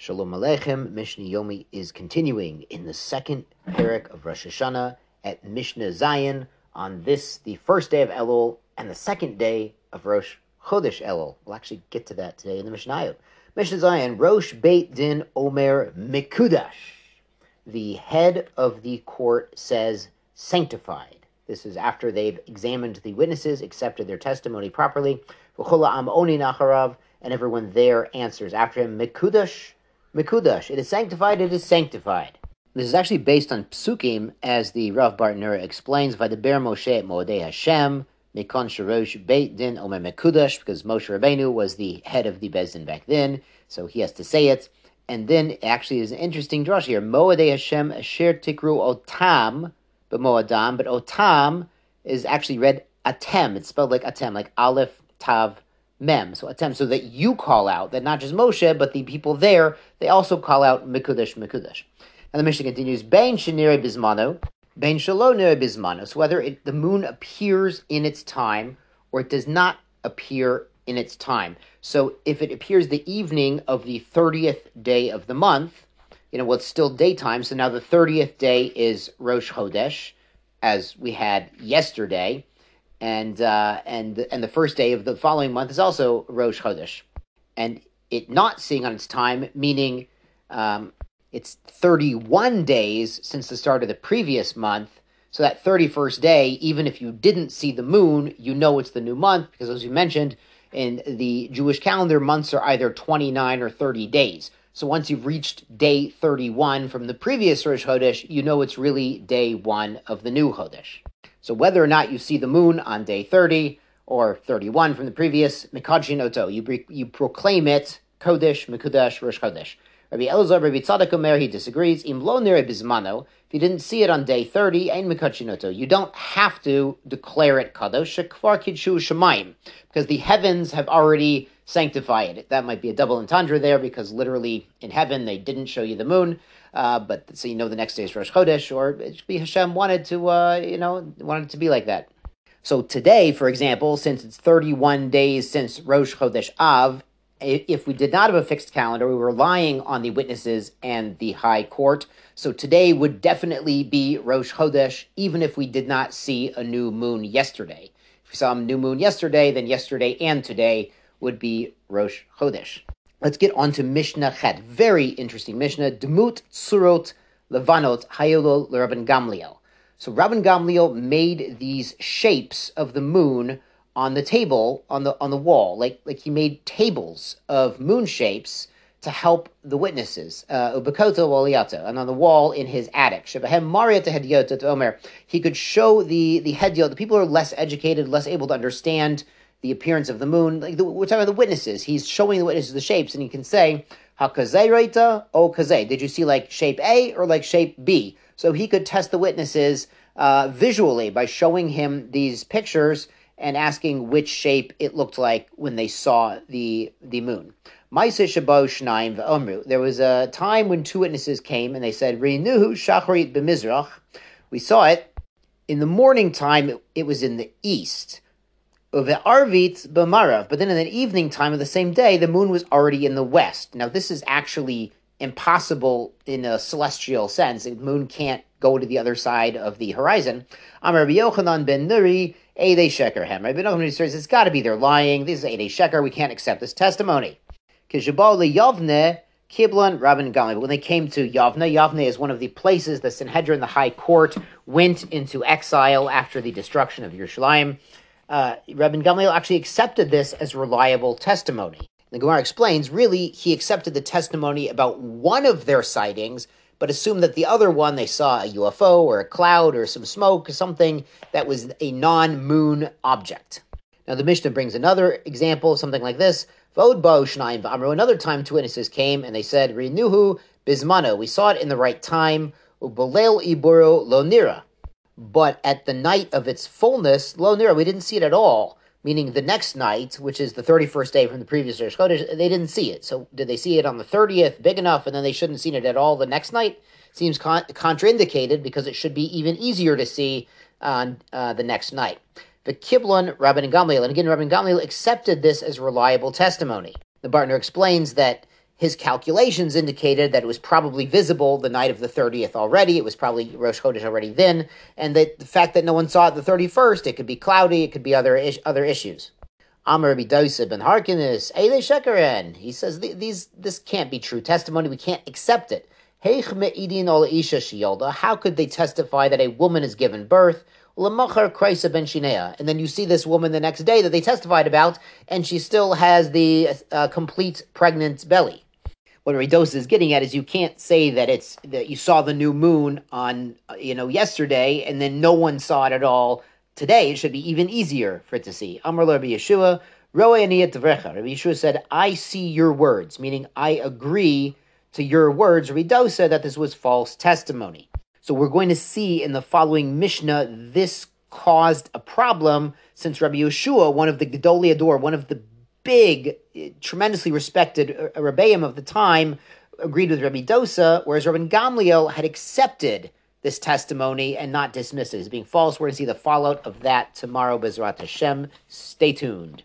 Shalom Aleichem, Mishnah Yomi is continuing in the second perek of Rosh Hashanah at Mishnah Zayin on this, the first day of Elul, and the second day of Rosh Chodesh Elul. We'll actually get to that today in the Mishnah. Mishnah Zayin, Rosh Beit Din Omer Mikudash. The head of the court says sanctified. This is after they've examined the witnesses, accepted their testimony properly. And everyone there answers after him, Mikudash Mekudash. It is sanctified, it is sanctified. This is actually based on psukim, as the Rav Bartenura explains, Vadaber Moshe at Moedei Hashem, Mikon Sharosh Beit Din Omer Mekudash, because Moshe Rabbeinu was the head of the Beit Din back then, so he has to say it. And then actually is an interesting drush here. Moedei Hashem Asher Tikru Otam, but but Otam is actually read Atem. It's spelled like Atem, like Aleph, Tav, mem, so attempt, so that you call out that not just Moshe, but the people there, they also call out Mikudesh, Mikudesh. And the Mishnah continues, Bain Shinire Bismano, Bain Shalonire Bismano. So whether it, the moon appears in its time or it does not appear in its time. So if it appears the evening of the 30th day of the month, you know, well, it's still daytime, so now the 30th day is Rosh Chodesh, as we had yesterday and uh, and and the first day of the following month is also Rosh Chodesh, and it not seeing on its time, meaning um, it's 31 days since the start of the previous month. So that 31st day, even if you didn't see the moon, you know it's the new month because, as you mentioned, in the Jewish calendar, months are either 29 or 30 days. So once you've reached day 31 from the previous Rosh Chodesh, you know it's really day one of the new Chodesh. So whether or not you see the moon on day 30 or 31 from the previous, Mikadjin Oto, you, you proclaim it, Kodesh, Mekudesh, Rosh Chodesh. Rabbi Elazar, Rabbi Tzadok Omer, he disagrees. Im lo bismano, if you didn't see it on day 30, ein mekachinoto. You don't have to declare it kadosh, shekvar kidshu shemaim, because the heavens have already sanctified it. That might be a double entendre there, because literally in heaven they didn't show you the moon. Uh, but so you know the next day is Rosh Chodesh, or it be Hashem wanted to, uh, you know, wanted it to be like that. So today, for example, since it's 31 days since Rosh Chodesh Av, if we did not have a fixed calendar, we were relying on the witnesses and the high court. So today would definitely be Rosh Chodesh, even if we did not see a new moon yesterday. If we saw a new moon yesterday, then yesterday and today would be Rosh Chodesh. Let's get on to Mishnah Chet. Very interesting Mishnah. Demut Surot Levanot Hayolo Rabban Gamliel. So Rabban Gamliel made these shapes of the moon on the table on the on the wall, like like he made tables of moon shapes to help the witnesses. Uh, waliato and on the wall in his attic. He could show the the hedyot. The people who are less educated, less able to understand the appearance of the moon. Like the, we're talking about the witnesses. He's showing the witnesses the shapes, and he can say, "Hakazei o kazei." Did you see like shape A or like shape B? So he could test the witnesses uh, visually by showing him these pictures and asking which shape it looked like when they saw the the moon. There was a time when two witnesses came and they said. We saw it in the morning time. It, was in the east. But then in the evening time of the same day, the moon was already in the west. Now this is actually impossible in a celestial sense. The moon can't go to the other side of the horizon. Amar Yochanan ben Nuri, Ede Sheker Hem. Rabbi Yochanan says it's got to be they're lying. This is Ede Sheker. We can't accept this testimony. Kishabal Yavne Kiblan Rabban Gamliel. When they came to Yavne, Yavne is one of the places the Sanhedrin, the High Court, went into exile after the destruction of Yerushalayim uh, Rabbi Gamliel actually accepted this as reliable testimony. The Gemara explains, really, he accepted the testimony about one of their sightings, but assume that the other one they saw a UFO or a cloud or some smoke or something that was a non-moon object. Now the Mishnah brings another example, of something like this. Another time two witnesses came and they said, Rinuhu bismano, we saw it in the right time, ubolel iburo lo nira but at the night of its fullness, lo nira, we didn't see it at all. Meaning the next night, which is the 31st day from the previous Rosh Chodesh, they didn't see it. So did they see it on the 30th, big enough, and then they shouldn't have seen it at all the next night? Seems con- contraindicated because it should be even easier to see on uh, the next night. The Kiblon, Rabban Gamliel, and again, Rabban Gamliel accepted this as reliable testimony. The Bartenura explains that his calculations indicated that it was probably visible the night of the 30th already. It was probably Rosh Chodesh already then. And that the fact that no one saw it the 31st, it could be cloudy, it could be other, is- other issues. Amr Rabbi Dosa ben Harkinas, Eile Shekeren. He says these this can't be true testimony. We can't accept it. How could they testify that a woman is given birth? And then you see this woman the next day that they testified about, and she still has the uh, complete pregnant belly. What Ridos is getting at is you can't say that it's that you saw the new moon on you know yesterday and then no one saw it at all today. It should be even easier for it to see. Amr Rabbi Yehoshua, Roe Devrecha. Rabbi Yehoshua said, "I see your words," meaning I agree to your words, Ridosa, that this was false testimony. So we're going to see in the following Mishnah, this caused a problem since Rabbi Yehoshua, one of the Gedolei Hador, one of the big, tremendously respected uh, Rebbeim of the time, agreed with Rabbi Dosa, whereas Rabbi Gamliel had accepted this testimony and not dismissed it as being false. We're going to see the fallout of that tomorrow, Bezrat Hashem. Stay tuned.